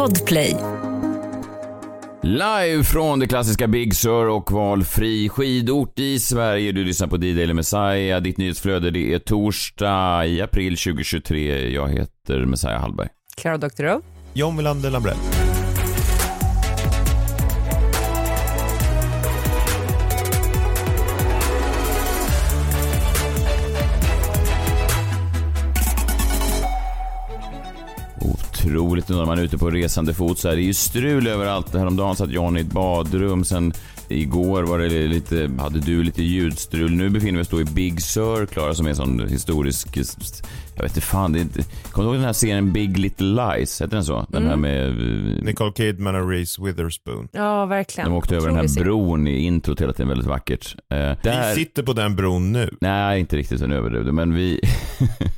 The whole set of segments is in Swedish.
Podplay. Live från det klassiska Big Sur och valfri skidort i Sverige. Du lyssnar på D-Daily Messiah. Ditt nyhetsflöde det är torsdag i april 2023. Jag heter Messiah Hallberg. Klara Doktorov. John Wilander Lambrell. Otroligt när man är ute på resande fot så är det ju strul överallt. Häromdagen satt John i ett badrum, sen igår var det lite, hade du lite ljudstrul. Nu befinner vi oss då i Big Sur, Klara, som är en sån historisk jag vet inte fan, det är inte... Kommer du ihåg den här serien Big Little Lies? Heter den så? Den här med... eh, Nicole Kidman och Reese Witherspoon. Ja, verkligen. De åkte över den här scen. bron i introt hela tiden, väldigt vackert. Eh, Vi där... sitter på den bron nu. Nej, inte riktigt, nu överdrev du. Men vi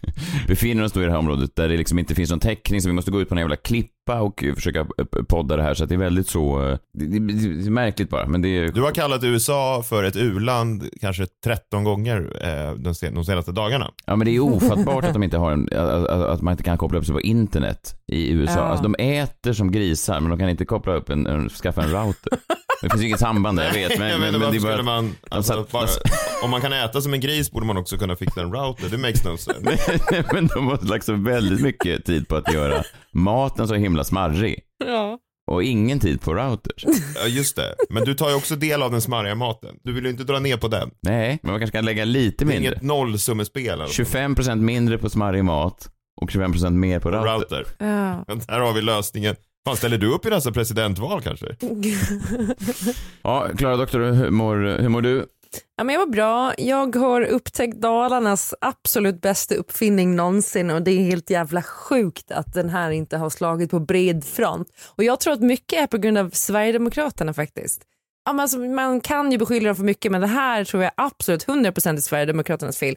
befinner oss då i det här området där det liksom inte finns någon täckning, så vi måste gå ut på en jävla klipp klippa och försöka podda det här. Så att det är väldigt så... eh, Det, det, det är märkligt bara, men det är... Du har kallat USA för ett u-land kanske 13 gånger eh, de, sen, de senaste dagarna. Ja men det är ofattbart att de inte har en, att, att- man inte kan koppla upp sig på internet i USA. Ja. Alltså de äter som grisar men de kan inte koppla upp en, en skaffa en router. Det finns ju inget samband där, jag vet. Men, jag men, men det bara... man, alltså, satt- bara, om man kan äta som en gris borde man också kunna fixa en router. Det makes no sense. men de har lagt så väldigt mycket tid på att göra maten så himla smarrig. Ja. Och ingen tid på routers. Ja, just det. Men du tar ju också del av den smarriga maten. Du vill ju inte dra ner på den. Nej, men man kanske kan lägga lite Det är mindre. inget nollsummespel. Alltså. 25% mindre på smarrig mat och 25% mer på router. Router. Ja. Där har vi lösningen. Fan, ställer du upp i nästa presidentval kanske? Ja, Klara Doktor, hur mår, hur mår du? Ja, men jag var bra. Jag har upptäckt Dalarnas absolut bästa uppfinning någonsin och det är helt jävla sjukt att den här inte har slagit på bred front. Och jag tror att mycket är på grund av Sverigedemokraterna faktiskt. Ja, men alltså, man kan ju beskylla dem för mycket men det här tror jag absolut 100% är Sverigedemokraternas fel.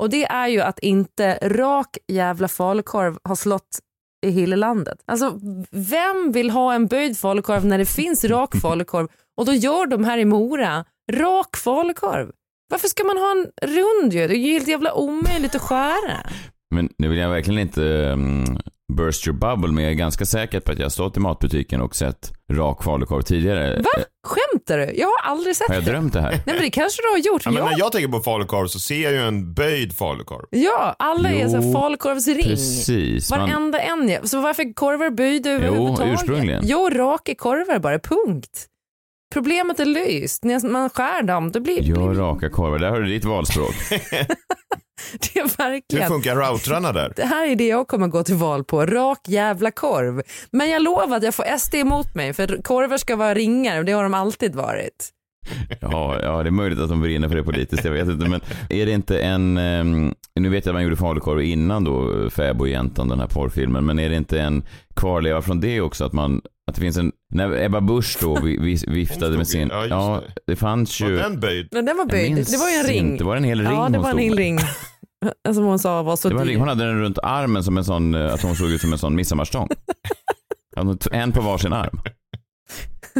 Och det är ju att inte rak jävla falukorv har slått i hela landet. Alltså vem vill ha en böjd falukorv när det finns rak falukorv och då gör de här i Mora rak falukorv. Varför ska man ha en rund ju? Det är ju helt jävla omöjligt att skära. Men nu vill jag verkligen inte um, burst your bubble, men jag är ganska säker på att jag har stått i matbutiken och sett rak falukorv tidigare. Va? Skämtar du? Jag har aldrig sett Har jag det. drömt det här? Nej men det kanske du har gjort. Ja, men Ja, när jag tänker på falukorv så ser jag ju en böjd falukorv. ja alla är så Jo, falukorvsring. Precis. Man, Varenda en. ja. Så varför är korvar böjda överhuvudtaget? ursprungligen. Jo, raka korvar bara, punkt. Problemet är löst. När man skär dem, då blir gör raka korvar. Där har du ditt valspråk. det är Hur verkligen. funkar routrarna där? Det här är det jag kommer gå till val på, rak jävla korv. Men jag lovar att jag får SD emot mig för korvar ska vara ringar och det har de alltid varit. Ja, ja, det är möjligt att de brinner för det politiskt, jag vet inte. Men är det inte en, ehm, nu vet jag att man gjorde falukorv innan då, Fäbodjäntan, den här porrfilmen, men är det inte en kvarleva från det också att man, att det finns en, när Ebba Busch då vi, vi, viftade med sin, Ja, det. det fanns ju, Var den böjd? Men den var böjd, det var ju en ring. inte, var det en hel ring ja, det var en hel ring. Som hon sa var så Det var en ring. Hon hade den runt armen som en sån, eh, att hon såg ut som en sån midsommarstång. En på varsin arm.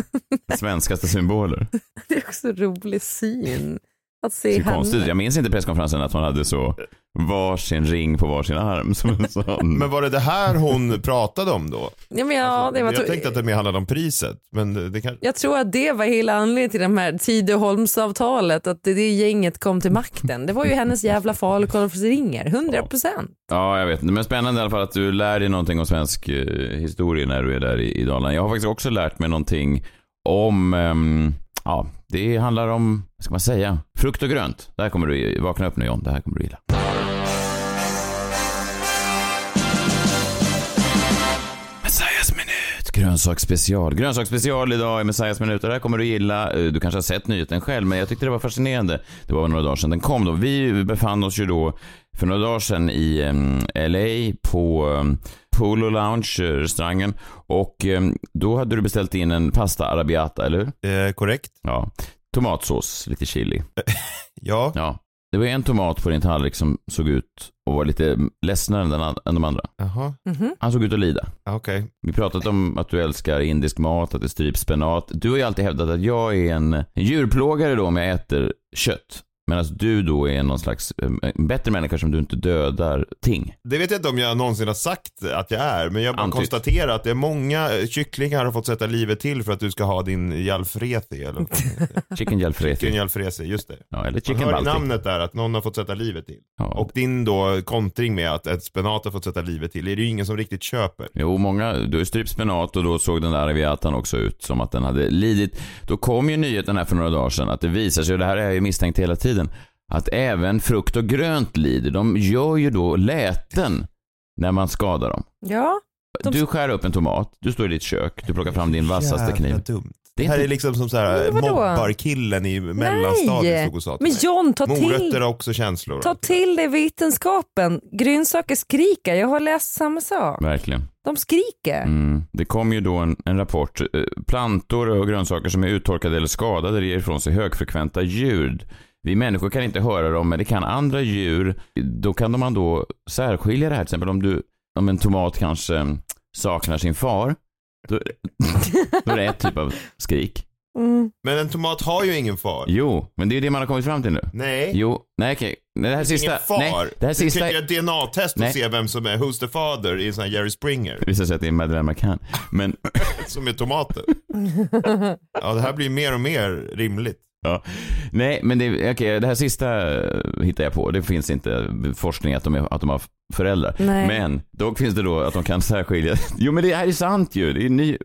Svenskaste symboler. Det är också rolig syn. Att se Det henne. konstigt. Jag minns inte presskonferensen att hon hade så varsin ring på varsin arm. Som en sån. Men var det det här hon pratade om då? Ja, men ja, Alltså, det var jag tänkte att det mer handlade om priset. Men det kan... Jag tror att det var hela anledningen till de här Tidaholmsavtalet, att det, det gänget kom till makten. Det var ju hennes jävla falukorvsringar, 100 procent. Ja, jag vet. Men spännande i alla fall att du lär dig någonting om svensk eh, historia när du är där i, i Dalarna. Jag har faktiskt också lärt mig någonting om, ehm, ja, det handlar om, vad ska man säga, frukt och grönt. Där kommer du vakna upp nu John, det här kommer du gilla. Grönsaksspecial. Grönsaksspecial idag i Messiahs minut och det här kommer du gilla. Eh, Du kanske har sett nyheten själv, men jag tyckte det var fascinerande. Det var några dagar sedan den kom då. Vi befann oss ju då för några dagar sedan i em, LA på um, Polo Lounge, eh, restaurangen. Och då hade du beställt in en pasta arabiata, eller hur? Eh, korrekt. Ja. Tomatsås, lite chili. Ja. Ja. Det var en tomat på din tallrik som såg ut och var lite ledsenare än, den än de andra. Jaha. Mhm. Han såg ut att lida. Okej. Vi pratat om att du älskar indisk mat, att det stryps spenat. Du har ju alltid hävdat att jag är en, en djurplågare då om jag äter kött. Medan du då är någon slags eh, bättre människa som du inte dödar ting. Det vet jag inte om jag någonsin har sagt att jag är, men jag bara Antytt. konstaterar att det är många eh, kycklingar har fått sätta livet till för att du ska ha din jalfrezi eller Chicken Chicken jalfrezi. jalfrezi, just det. Ja, eller Man chicken hör i balti. namnet där att någon har fått sätta livet till. Ja. Och din då kontring med att ett spenat har fått sätta livet till, är det ju ingen som riktigt köper. Jo, många, du har strypt spenat och då såg den där Arabiatan också ut som att den hade lidit. Då kom ju nyheten här för några dagar sedan att det visar sig, och det här har jag ju misstänkt hela tiden, att även frukt och grönt lider. De gör ju då läten när man skadar dem. Ja, De- Du skär upp en tomat, du står i ditt kök, du plockar fram din vassaste kniv. Dumt. Det Det är här är liksom som så här mobbarkillen i mellanstadiet Nej. stod och sa till men. John ta Morötter till, har också känslor. ta till dig vetenskapen. Grönsaker skriker, jag har läst samma sak. Verkligen. De skriker. Mm. Det kom ju då en, en rapport. Eh, Plantor och grönsaker som är uttorkade eller skadade ger ifrån sig högfrekventa ljud. Vi människor kan inte höra dem, men det kan andra djur. Då kan man då särskilja det här. Till exempel om, du, om en tomat kanske saknar sin far. Då, då är det ett typ av skrik. Mm. Men en tomat har ju ingen far. Jo, men det är ju det man har kommit fram till nu. Nej. Jo, nej okej. Nej, Det här sista. Ingen far. Nej, det här Du sista. kan göra DNA-test och Nej. se vem som är Who's the father i en sån här Jerry Springer. Det visar sig att det är Madeleine McCann. Men Som är tomater. Ja, det här blir mer och mer rimligt. Ja. Nej, men det, okej, det här sista eh, hittar jag på. Det finns inte forskning att de, är, att de har föräldrar. Nej. Men dock finns det då att de kan särskilja. Jo, men det här är sant ju. Det är ny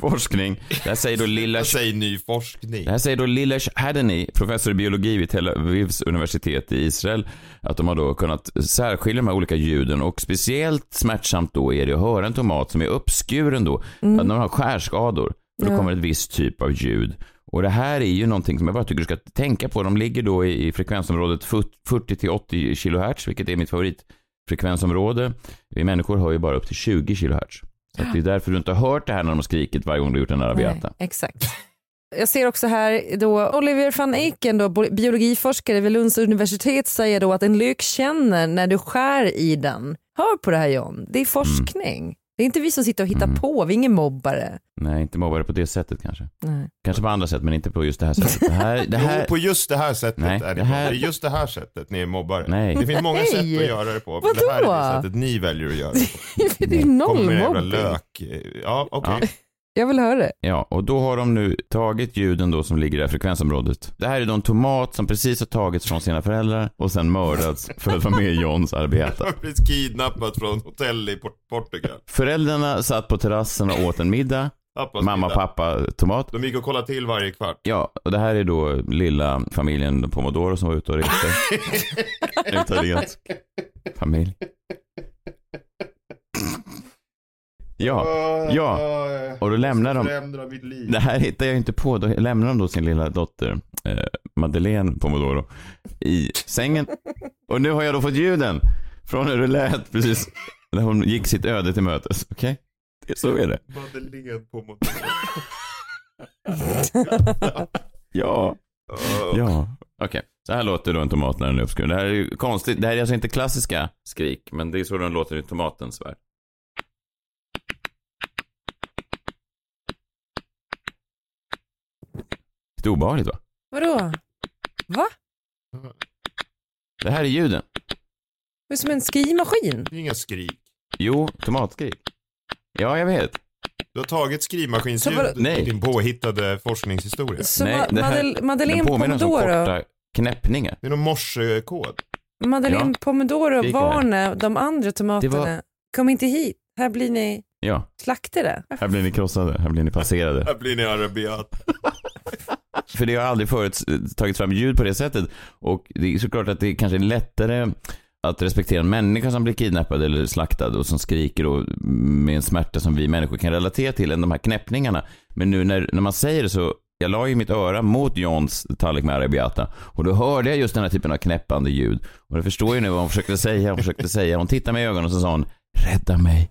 forskning. Det här säger då lilla... Säger ny forskning. Det här säger då Lilesh Hadeny, professor i biologi vid Tel Avivs universitet i Israel, att de har då kunnat särskilja de här olika ljuden och speciellt smärtsamt då är det att höra en tomat som är uppskuren då, att när de har skärskador, för då Ja. kommer ett visst typ av ljud. Och det här är ju någonting som jag bara tycker du ska tänka på. De ligger då i, i frekvensområdet 40 till 80 kHz, vilket är mitt favoritfrekvensområde. Vi människor hör ju bara upp till 20 kHz. Så det är därför du inte har hört det här när de har skrikit varje gång du har gjort en arabiata. Exakt. Jag ser också här då Oliver van Eycken, då, biologiforskare vid Lunds universitet, säger då att en lök känner när du skär i den. Hör på det här John, det är forskning. Det är inte vi som sitter och hittar Mm. på, vi är ingen mobbare. Nej, inte mobbare på det sättet kanske. Nej. Kanske på andra sätt, men inte på just det här sättet. Det här, det här... Jo, på just det här sättet Nej, är det det, här- det är just det här sättet ni är mobbare. Nej. Det finns många Nej. sätt att göra det på. Men det här är det Vadå? sättet ni väljer att göra det på. det är noll mobbing. lök. Ja, okej. Ja. Jag vill höra det. Ja, och då har de nu tagit ljuden då som ligger i det här frekvensområdet. Det här är då en tomat som precis har tagits från sina föräldrar och sen mördats för att vara med i Johns arbete. blivit kidnappad från hotell i Port- Portugal. Föräldrarna satt på terrassen och åt en middag. Pappas Mamma, middag. pappa, tomat. De gick och kollade till varje kvart. Ja, och det här är då lilla familjen Pomodoro som var ute och reste. En italiensk familj. Ja, ja. Och då lämnar de- mitt liv. det här hittar jag inte på. Då lämnar de då sin lilla dotter eh, Madeleine Pomodoro i sängen. Och nu har jag då fått ljuden från hur det lät precis när hon gick sitt öde till mötes. Okej? Det- Så är det. Madeleine mot... Ja. Ja. Okej, så här låter då en tomat när den är uppskuren. Det här är ju konstigt. Det här är alltså inte klassiska skrik, men det är så den låter i tomatens värld. Lite obehagligt va? Vadå? Va? Det här är ljuden. Det är som en skrivmaskin. Det är inga skrik. Jo, tomatskrik. Ja, jag vet. Du har tagit skrivmaskinsljud vadå- Nej. i din påhittade forskningshistoria. Så Nej, det här- Madel- Madeleine Den påminner om Pomodoro, korta knäppningar. Det är någon morsekod. Madeleine Pomodoro Skriker här. varnar de andra tomaterna. Var- Kom inte hit, här blir ni Ja, slaktade. här blir ni krossade, här blir ni passerade. Här blir ni arabiat. För det har aldrig förut tagits fram ljud på det sättet. Och det är såklart att det kanske är lättare att respektera en människa som blir kidnappad eller slaktad och som skriker och med en smärta som vi människor kan relatera till än de här knäppningarna. Men nu när, när man säger det så, jag la ju mitt öra mot Johns tallrik med arabiata och då hörde jag just den här typen av knäppande ljud. Och jag förstår ju nu vad hon försökte säga, hon försökte säga, hon tittade mig i ögonen och så sa hon, rädda mig.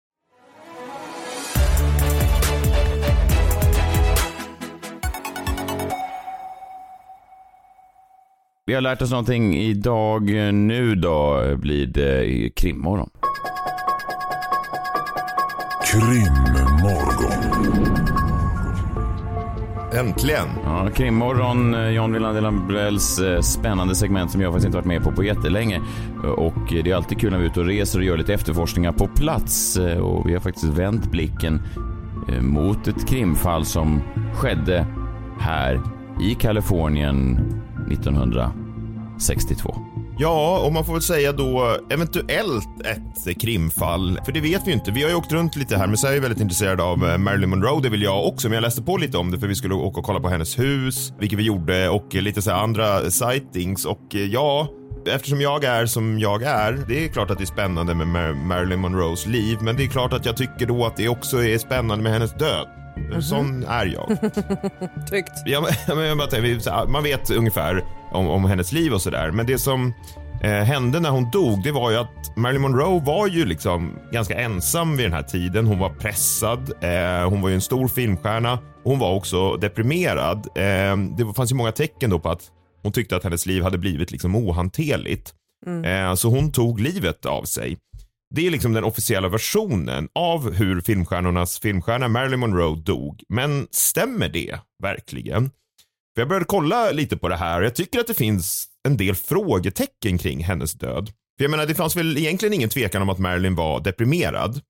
Vi har lärt oss någonting idag. Nu då blir det krimmorgon. Krimmorgon. Äntligen. Ja, krimmorgon, eh, John Wilander Lambrells eh, spännande segment som jag faktiskt inte varit med på på jättelänge. Och det är alltid kul när vi är ute och reser och gör lite efterforskningar på plats. Eh, Och vi har faktiskt vänt blicken eh, mot ett krimfall som skedde här i Kalifornien 1962. Ja, och man får väl säga då eventuellt ett krimfall. För det vet vi ju inte. Vi har ju åkt runt lite här, men så är jag väldigt intresserad av eh, Marilyn Monroe. Det vill jag också, men jag läste på lite om det för vi skulle åka och kolla på hennes hus, vilket vi gjorde, och lite så här andra sightings. Och eh, ja, eftersom jag är som jag är, det är klart att det är spännande med Mar- Marilyn Monroes liv, men det är klart att jag tycker då att det också är spännande med hennes död. Sån är jag. Tryggt. Ja, men, jag bara här, man vet ungefär om, om hennes liv och sådär. Men det som eh, hände när hon dog, det var ju att Marilyn Monroe var ju liksom ganska ensam vid den här tiden. Hon var pressad, eh, hon var ju en stor filmstjärna. Hon var också deprimerad. Eh, det fanns ju många tecken då på att hon tyckte att hennes liv hade blivit liksom ohanterligt. Eh, så hon tog livet av sig. Det är liksom den officiella versionen av hur filmstjärnornas filmstjärna Marilyn Monroe dog. Men stämmer det verkligen? För jag började kolla lite på det här och jag tycker att det finns en del frågetecken kring hennes död. För jag menar, det fanns väl egentligen ingen tvekan om att Marilyn var deprimerad.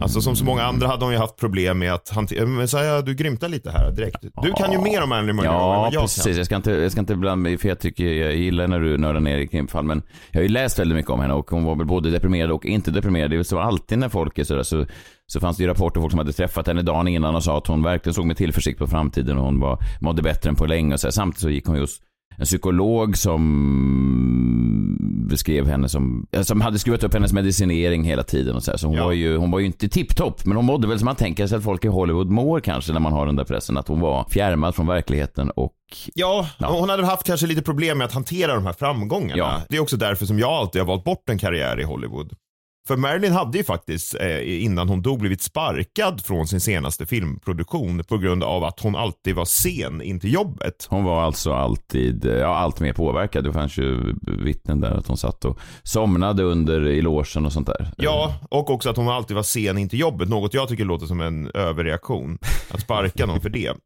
Alltså som så många andra hade hon ju haft problem med att hantera, men Messiah, du grymtar lite här direkt. Du kan ju mer om Marilyn Monroe än Ja, vad jag precis. kan. Jag ska, inte, jag ska inte blanda mig, för jag tycker jag gillar när du nördar ner i krimfall, men jag har ju läst väldigt mycket om henne och hon var väl både deprimerad och inte deprimerad. Det är väl så alltid när folk är sådär så, så fanns det ju rapporter folk som hade träffat henne dagen innan och sa att hon verkligen såg med tillförsikt på framtiden och hon var, mådde bättre än på länge och så här. Samtidigt så gick hon just en psykolog som beskrev henne som, som hade skruvat upp hennes medicinering hela tiden och så här. Så hon Ja. var ju, hon var ju inte tipptopp, men hon mådde väl som man tänker sig att folk i Hollywood mår kanske när man har den där pressen, att hon var fjärmad från verkligheten och Ja, Ja. hon hade haft kanske lite problem med att hantera de här framgångarna. Ja. Det är också därför som jag alltid har valt bort en karriär i Hollywood. För Marilyn hade ju faktiskt eh, innan hon dog blivit sparkad från sin senaste filmproduktion på grund av att hon alltid var sen in till jobbet. Hon var alltså alltid, ja allt mer påverkad. Det fanns ju vittnen där att hon satt och somnade under i logen och sånt där. Ja, och också att hon alltid var sen in till jobbet, något jag tycker låter som en överreaktion. Att sparka någon för det.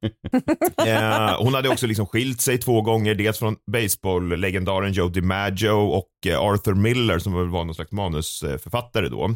Eh, hon hade också liksom skilt sig två gånger, dels från baseball-legendaren Joe DiMaggio och eh, Arthur Miller som väl var någon slags manusförfattare då.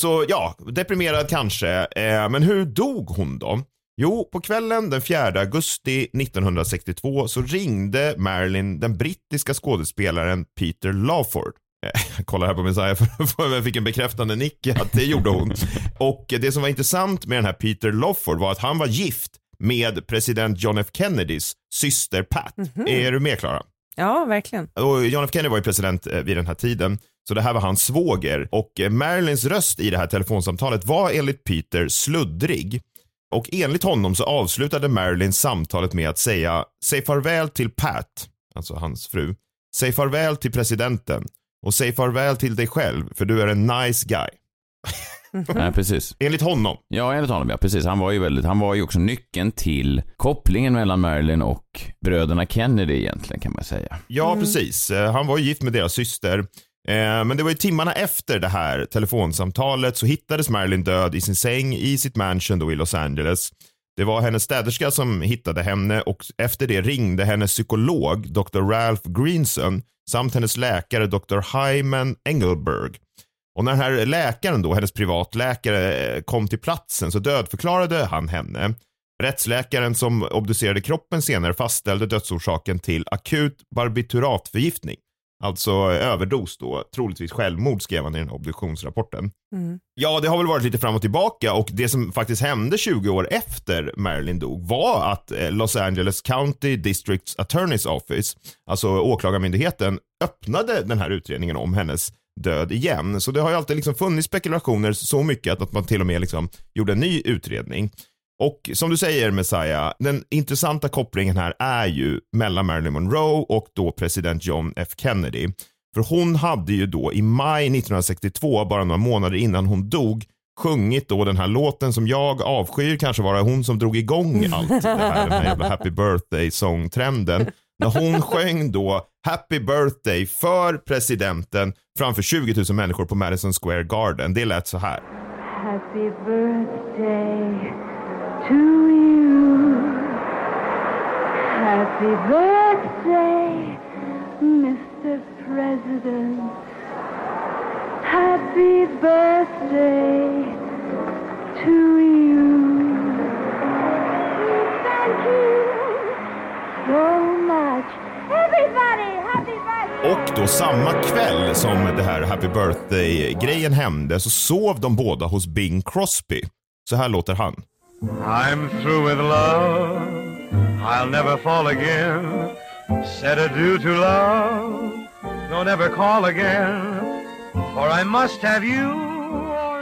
Så ja, deprimerad kanske. Eh, men hur dog hon då? Jo, på kvällen den 4 augusti 1962 så ringde Marilyn den brittiska skådespelaren Peter Lawford. Eh, Jag kollar här på Messiah för för jag fick en bekräftande nick att det gjorde hon. Och det som var intressant med den här Peter Lawford var att han var gift med president John F Kennedys syster Pat. Är du med Klara? Ja, verkligen. Och John F Kennedy var ju president eh, vid den här tiden. Så det här var hans svåger. Och eh, Marilyns röst i det här telefonsamtalet var enligt Peter sluddrig. Och enligt honom så avslutade Marilyn samtalet med att säga Säg farväl till Pat, alltså hans fru. Säg farväl till presidenten. Och säg farväl till dig själv, för du är en nice guy. Nej, precis. Enligt honom. Ja, enligt honom ja, precis. Han var ju väldigt, han var ju också nyckeln till kopplingen mellan Marilyn och bröderna Kennedy egentligen kan man säga. Ja, precis. Eh, Han var ju gift med deras syster. Eh, men det var ju timmarna efter det här telefonsamtalet så hittades Marilyn död i sin säng i sitt mansion då i Los Angeles. Det var hennes städerska som hittade henne och efter det ringde hennes psykolog Dr. Ralph Greenson samt hennes läkare Dr. Hyman Engelberg. Och när den här läkaren då, hennes privatläkare, eh, kom till platsen så dödförklarade han henne. Rättsläkaren som obducerade kroppen senare fastställde dödsorsaken till akut barbituratförgiftning. Alltså överdos då, troligtvis självmord skrev han i den obduktionsrapporten. Ja, det har väl varit lite fram och tillbaka och det som faktiskt hände 20 år efter Marilyn dog var att eh, Los Angeles County District's Attorney's Office, alltså åklagarmyndigheten, öppnade den här utredningen om hennes död igen. Så det har ju alltid liksom funnits spekulationer så mycket att, att man till och med liksom gjorde en ny utredning. Och som du säger Messiah, den intressanta kopplingen här är ju mellan Marilyn Monroe och då president John F Kennedy. För hon hade ju då i maj 1962, bara några månader innan hon dog, sjungit då den här låten som jag avskyr, kanske var det hon som drog igång allt det här, den här jävla happy birthday sångtrenden. När hon sjöng då happy birthday för presidenten framför 20 000 människor på Madison Square Garden. Det lät så här. Happy birthday to you. Happy birthday, Mr. President. Happy birthday to you. Thank you so much. Everybody, happy birthday! Och då samma kväll som det här happy birthday-grejen hände så sov de båda hos Bing Crosby. Så här låter han. I'm through with love. I'll never fall again. Said adieu to love. No, never call again. For I must have you.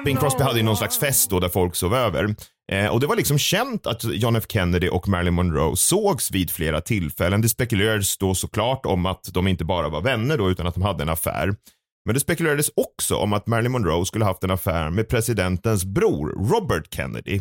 Bing Crosby hade ju någon slags fest då där folk sov över. Eh, och det var liksom känt att John F Kennedy och Marilyn Monroe sågs vid flera tillfällen. Det spekulerades då såklart om att de inte bara var vänner då utan att de hade en affär. Men det spekulerades också om att Marilyn Monroe skulle haft en affär med presidentens bror Robert Kennedy.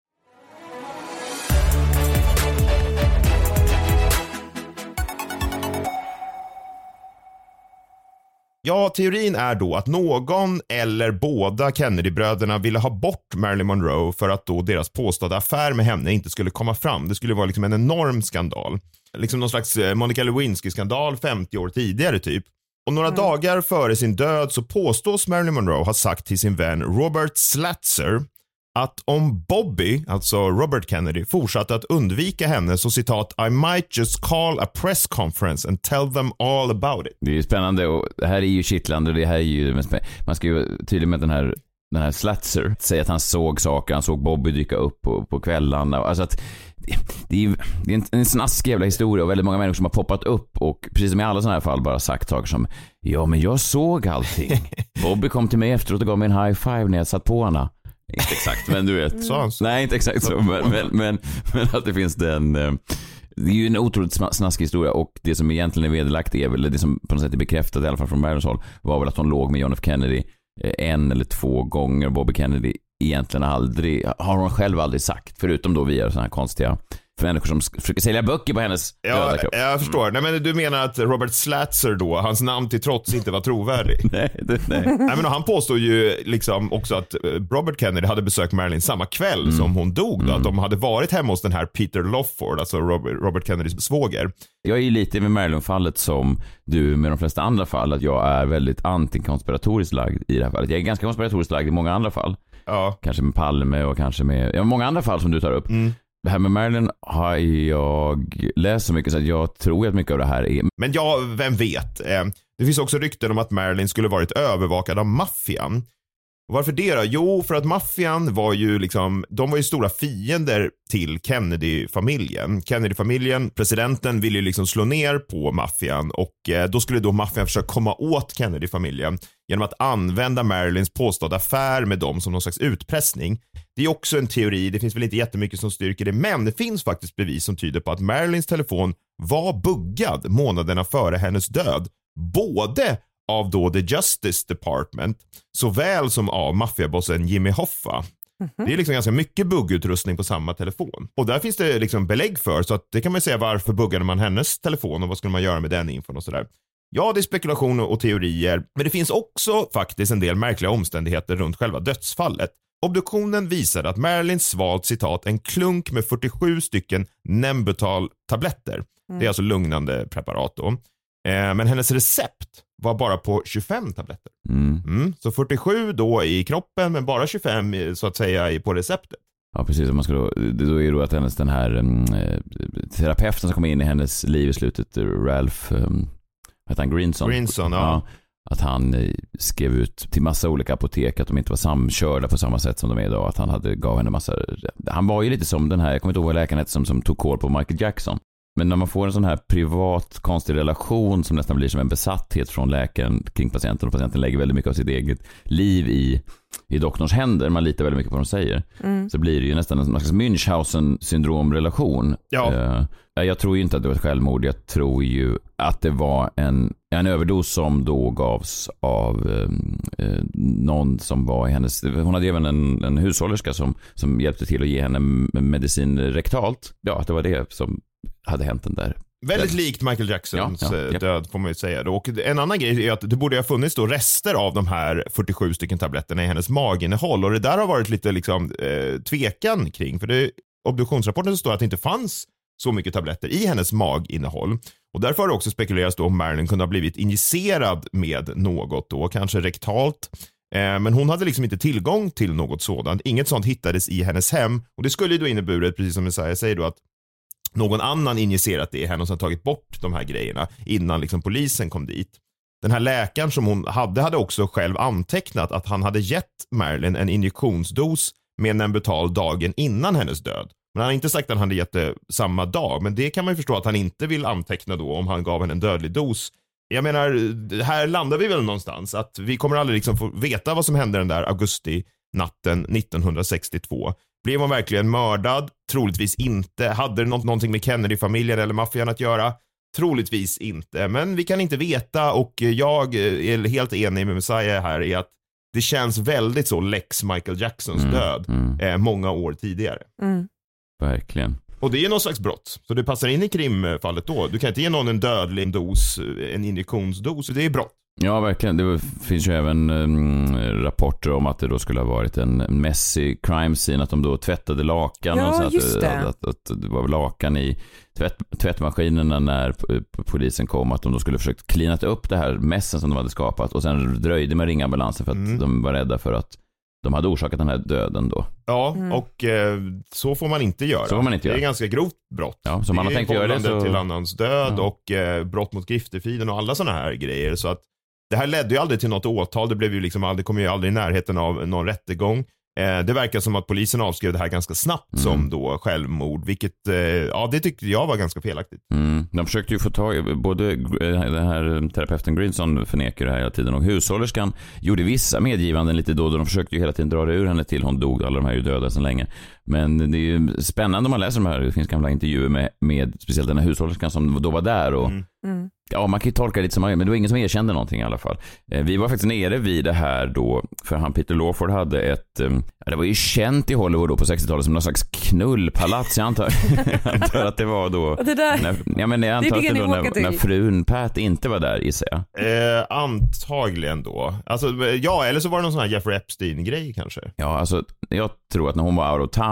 Ja, teorin är då att någon eller båda Kennedy-bröderna ville ha bort Marilyn Monroe för att då deras påstådda affär med henne inte skulle komma fram. Det skulle vara liksom en enorm skandal. Liksom någon slags eh, Monica Lewinsky-skandal 50 år tidigare typ. Och några dagar före sin död så påstås Marilyn Monroe ha sagt till sin vän Robert Slatzer att om Bobby, alltså Robert Kennedy, fortsatte att undvika henne så citat I might just call a press conference and tell them all about it. Det är ju spännande och det här är ju kittlande och det här är ju Man ska ju vara tydlig med den här den här Slatzer, säger att han såg saker, han såg Bobby dyka upp på, på kvällarna. Alltså att det, är ju det är en, en snaskig jävla historia och väldigt många människor som har poppat upp och precis som i alla sådana här fall bara sagt saker som Ja men jag såg allting. Bobby kom till mig efteråt och gav mig en high five när jag satt på henne. Inte exakt men du vet. Sa han så? Nej inte exakt så men, men, men, men att det finns den eh, det är ju en otroligt snaskig historia och det som egentligen är vederlagt är väl, det som på något sätt är bekräftat i alla fall från Marilyns håll, var väl att hon låg med John F Kennedy eh, en eller två gånger. Bobby Kennedy egentligen aldrig, har hon själv aldrig sagt. Förutom då via sådana här konstiga människor som försöker sälja böcker på hennes Ja, döda kropp. jag förstår. Nej, men du menar att Robert Slatzer då, hans namn till trots, inte var trovärdig? Nej, det, nej. Nej, men han påstår ju liksom också att eh, Robert Kennedy hade besökt Marilyn samma kväll Mm. som hon dog. Då, Att de hade varit hemma hos den här Peter Lofford, alltså Robert, Robert Kennedys svåger. Jag är ju lite med Marilyn-fallet som du med de flesta andra fall, att jag är väldigt antikonspiratoriskt lagd i det här fallet. Jag är ganska konspiratoriskt lagd i många andra fall. Ja. Kanske med Palme och kanske med, ja, många andra fall som du tar upp. Mm. Det här med Marilyn har jag läst så mycket så att jag tror att mycket av det här är Men ja, vem vet? Eh, det finns också rykten om att Marilyn skulle varit övervakad av maffian. Varför det då? Jo, för att maffian var ju liksom, de var ju stora fiender till Kennedy-familjen. Kennedy-familjen, presidenten ville ju liksom slå ner på maffian och eh, då skulle då maffian försöka komma åt Kennedy-familjen genom att använda Marilyns påstådda affär med dem som någon slags utpressning. Det är också en teori, det finns väl inte jättemycket som styrker det, men det finns faktiskt bevis som tyder på att Marilyns telefon var buggad månaderna före hennes död. Både av då The Justice Department såväl som av maffiabossen Jimmy Hoffa. Det är liksom ganska mycket buggutrustning på samma telefon. Och där finns det liksom belägg för så att det kan man säga varför buggade man hennes telefon och vad skulle man göra med den infon och sådär. Ja, det är spekulation och teorier, men det finns också faktiskt en del märkliga omständigheter runt själva dödsfallet. Obduktionen visade att Marilyn svalt citat en klunk med 47 stycken Nembutal-tabletter. Det är alltså lugnande preparat då. Eh, men hennes recept var bara på 25 tabletter. Mm. Mm, så 47 då i kroppen men bara 25 i- så att säga i- på receptet. Ja, precis. Om man ska då, det då är då att hennes den här mm, eh, terapeuten som kom in i hennes liv i slutet, eh, Ralph, um, heter han, Greenson? Greenson, ja. Att han eh, skrev ut till massa olika apotek att de inte var samkörda på samma sätt som de är idag. Att han hade, gav henne massa, han var ju lite som den här, jag kommer inte ihåg vad läkaren hette som, som tog koll på Michael Jackson. Men när man får en sån här privat, konstig relation som nästan blir som en besatthet från läkaren kring patienten och patienten lägger väldigt mycket av sitt eget liv i, i doktorns händer, man litar väldigt mycket på vad de säger, så blir det ju nästan en slags Münchhausen syndromrelation. Ja. Eh, jag tror ju inte att det var ett självmord, jag tror ju att det var en, en överdos som då gavs av eh, eh, någon som var i hennes, hon hade även en, en hushållerska som, som hjälpte till att ge henne medicin rektalt. Ja, att det var det som hade hänt den där. Väldigt likt Michael Jacksons Ja, ja, eh, död får man ju säga. Och en annan grej är att det borde ha funnits då rester av de här 47 stycken tabletterna i hennes maginnehåll och det där har varit lite liksom, eh, tvekan kring. För det, obduktionsrapporten står att det inte fanns så mycket tabletter i hennes maginnehåll. Och därför har det också spekulerats då om Marilyn kunde ha blivit injicerad med något då, kanske rektalt. Eh, men hon hade liksom inte tillgång till något sådant. Inget sånt hittades i hennes hem och det skulle ju då inneburit, precis som Messiah säger då, att någon annan injicerat det i henne och sen tagit bort de här grejerna innan liksom polisen kom dit. Den här läkaren som hon hade hade också själv antecknat att han hade gett Marilyn en injektionsdos med Nembutal dagen innan hennes död. Men han har inte sagt att han hade gett det samma dag, men det kan man ju förstå att han inte vill anteckna då om han gav henne en dödlig dos. Jag menar, här landar vi väl någonstans att vi kommer aldrig liksom få veta vad som hände den där augusti-natten 1962. Blev hon verkligen mördad? Troligtvis inte. Hade det något, någonting med Kennedy-familjen eller maffian att göra? Troligtvis inte, men vi kan inte veta och jag är helt enig med Messiah här i att det känns väldigt så Lex Michael Jacksons Mm, död mm. eh, många år tidigare. Mm. Verkligen. Och det är någon slags brott, så det passar in i krimfallet då. Du kan inte ge någon en dödlig dos, en injektionsdos, det är brott. Ja, verkligen. Det finns ju även um, rapporter om att det då skulle ha varit en messy crime scene, att de då tvättade lakan. Ja, och så att, det. Att, att, att det var lakan i tvätt, tvättmaskinerna när polisen kom, att de då skulle försökt cleanat upp det här messen som de hade skapat och sen dröjde med att ringa ambulansen för att Mm. de var rädda för att de hade orsakat den här döden då. Ja, Mm. och eh, så får man inte göra. Så får man inte det är göra. ganska grovt brott. Ja, så om man har tänkt göra det så... till annans död Ja. och eh, brott mot griftefriden och alla sådana här grejer. Så att det här ledde ju aldrig till något åtal. Det blev ju liksom aldrig, kom ju aldrig i närheten av någon rättegång. Eh, det verkar som att polisen avskrev det här ganska snabbt Mm. som då självmord, vilket, eh, ja det tyckte jag var ganska felaktigt. Mm. De försökte ju få tag i, både eh, den här terapeuten Greenson förnekar det här hela tiden och hushållerskan gjorde vissa medgivanden lite då då. De försökte ju hela tiden dra det ur henne till hon dog. Alla de här är ju döda sedan länge. Men det är ju spännande om man läser de här. Det finns gamla intervjuer med, med speciellt den här hushållerskan som då var där och Mm. Mm. Ja, man kan ju tolka det lite som man men det var ingen som erkände någonting i alla fall. Eh, Vi var faktiskt nere vid det här då, för han Peter Lawford hade ett, eh, det var ju känt i Hollywood då på 60-talet som någon slags knullpalats. Jag antar, jag antar att det var då, det där, när, ja, men jag antar det att det då när, när frun Pat inte var där gissar jag. Eh, antagligen då. Alltså, ja, eller så var det någon sån här Jeffrey Epstein-grej kanske. Ja, alltså jag tror att när hon var out of town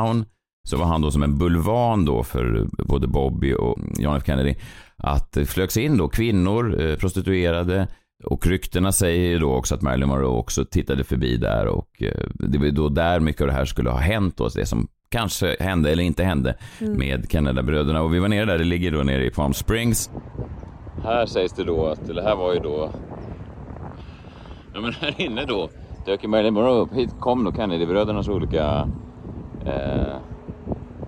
så var han då som en bulvan då för både Bobby och John F Kennedy. Att det flögs in då kvinnor, eh, prostituerade och ryktena säger ju då också att Marilyn Monroe också tittade förbi där och eh, det var ju då där mycket av det här skulle ha hänt då, det som kanske hände eller inte hände med Kennedy-bröderna. Och vi var nere där, det ligger då nere i Palm Springs. Här sägs det då att, eller här var ju då, ja men här inne då dök ju Marilyn Monroe upp. Hit kom då Kennedy-brödernas olika eh,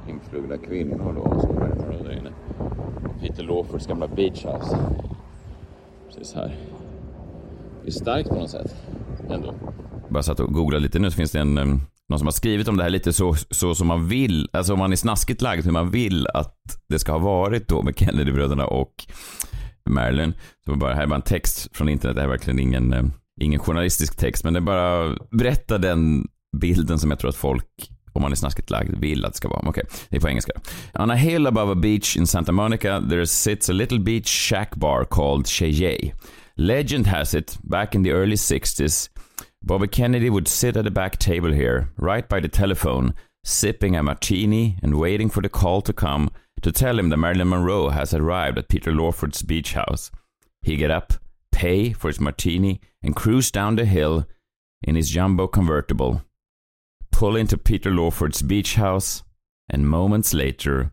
influgna kvinnor då som Marilyn där inne. Och Peter Lawfords gamla beach house. Precis här. Det är starkt på något sätt. Ändå. Bara satt och googlade lite nu så finns det en ehm, någon som har skrivit om det här lite så, så som man vill, alltså om man är snaskigt lagd hur man vill att det ska ha varit då med Kennedy-bröderna och Marilyn. Så bara, här är bara en text från internet, det här är verkligen ingen, ehm, ingen journalistisk text, men det bara berättar den bilden som jag tror att folk om man är snaskigt lagd, vill att det ska vara. Okej, det är på engelska. On a hill above a beach in Santa Monica there sits a little beach shack bar called Cheyenne. Legend has it, back in the early 60s, Bobby Kennedy would sit at the back table here, right by the telephone, sipping a martini and waiting for the call to come to tell him that Marilyn Monroe has arrived at Peter Lawford's beach house. He get up, pay for his martini, and cruise down the hill in his jumbo convertible, pull into Peter Lawford's beach house, and moments later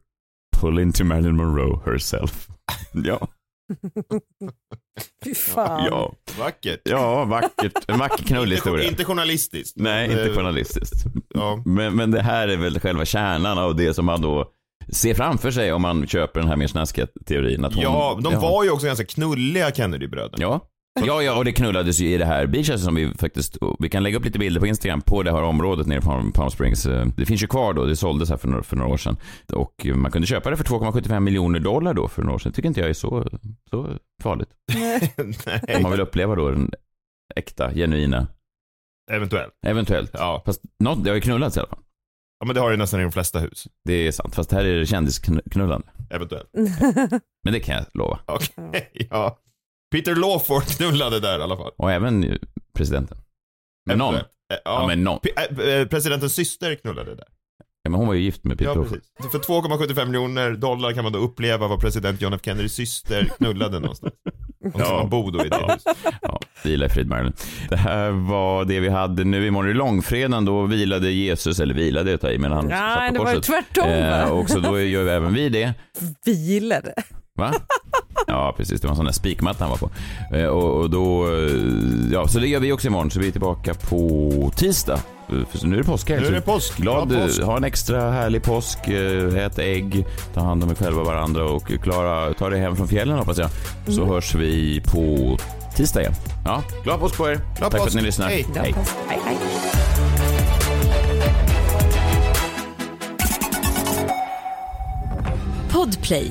pull into Marilyn Monroe herself. ja, Fy fan. ja, Vackert. ja, vackert. En vacker knullig Inte, journalistiskt. Nej, inte eh, journalistiskt. Ja. Men, men det här är väl själva kärnan av det som man då ser framför sig om man köper den här mer snaskiga teorin. Att hon, ja, de var ju också ganska knulliga Kennedy-bröderna. Ja. Ja, ja, och det knullades ju i det här beachen som vi faktiskt, vi kan lägga upp lite bilder på Instagram på det här området nere på Palm Springs. Eh, Det finns ju kvar då, det såldes här för några, för några år sedan. Och man kunde köpa det för 2,75 miljoner dollar då för några år sedan. tycker inte jag är så, så farligt. Om Nej, man vill uppleva då den äkta, genuina, eventuellt. eventuellt. Ja. Fast något, det har ju knullats i alla fall. ja, men det har det nästan i de flesta hus. Det är sant, fast här är det kändisknullande. Eventuellt. Men det kan jag lova. Okej, ja. Peter Lawford knullade där i alla fall. Och även eh, presidenten. Men någon. Eh, Ja, Ja, men någon. P- eh, Presidentens syster knullade där. Ja, men hon var ju gift med Peter Ja, Lawford. precis. För 2,75 miljoner dollar kan man då uppleva vad president John F Kennedys syster knullade någonstans. Och så man då i det Ja. huset. Ja, vila i frid Marilyn. Det här var det vi hade nu. Imorgon det långfredagen. Då vilade Jesus, eller vilade ta i, men han Nej, satt det på var ju korset. tvärtom? Eh, och så då gör vi även vi det. Vilade. Va? Ja, precis. Det var en sån där spikmatta han var på. Eh, och, och då, eh, ja, så det gör vi också imorgon. Så vi är tillbaka på tisdag. Eh, För nu är det påskhelg. Nu är det påsk. Glad, Glad påsk. ha en extra härlig påsk. eh, Ät ägg, ta hand om er själva och varandra och klara, ta dig hem från fjällen hoppas jag. Så Mm. hörs vi på tisdag igen. Ja, glad påsk på er. Tack för att påsk. ni lyssnar. Hej. Hej, hej. Podplay,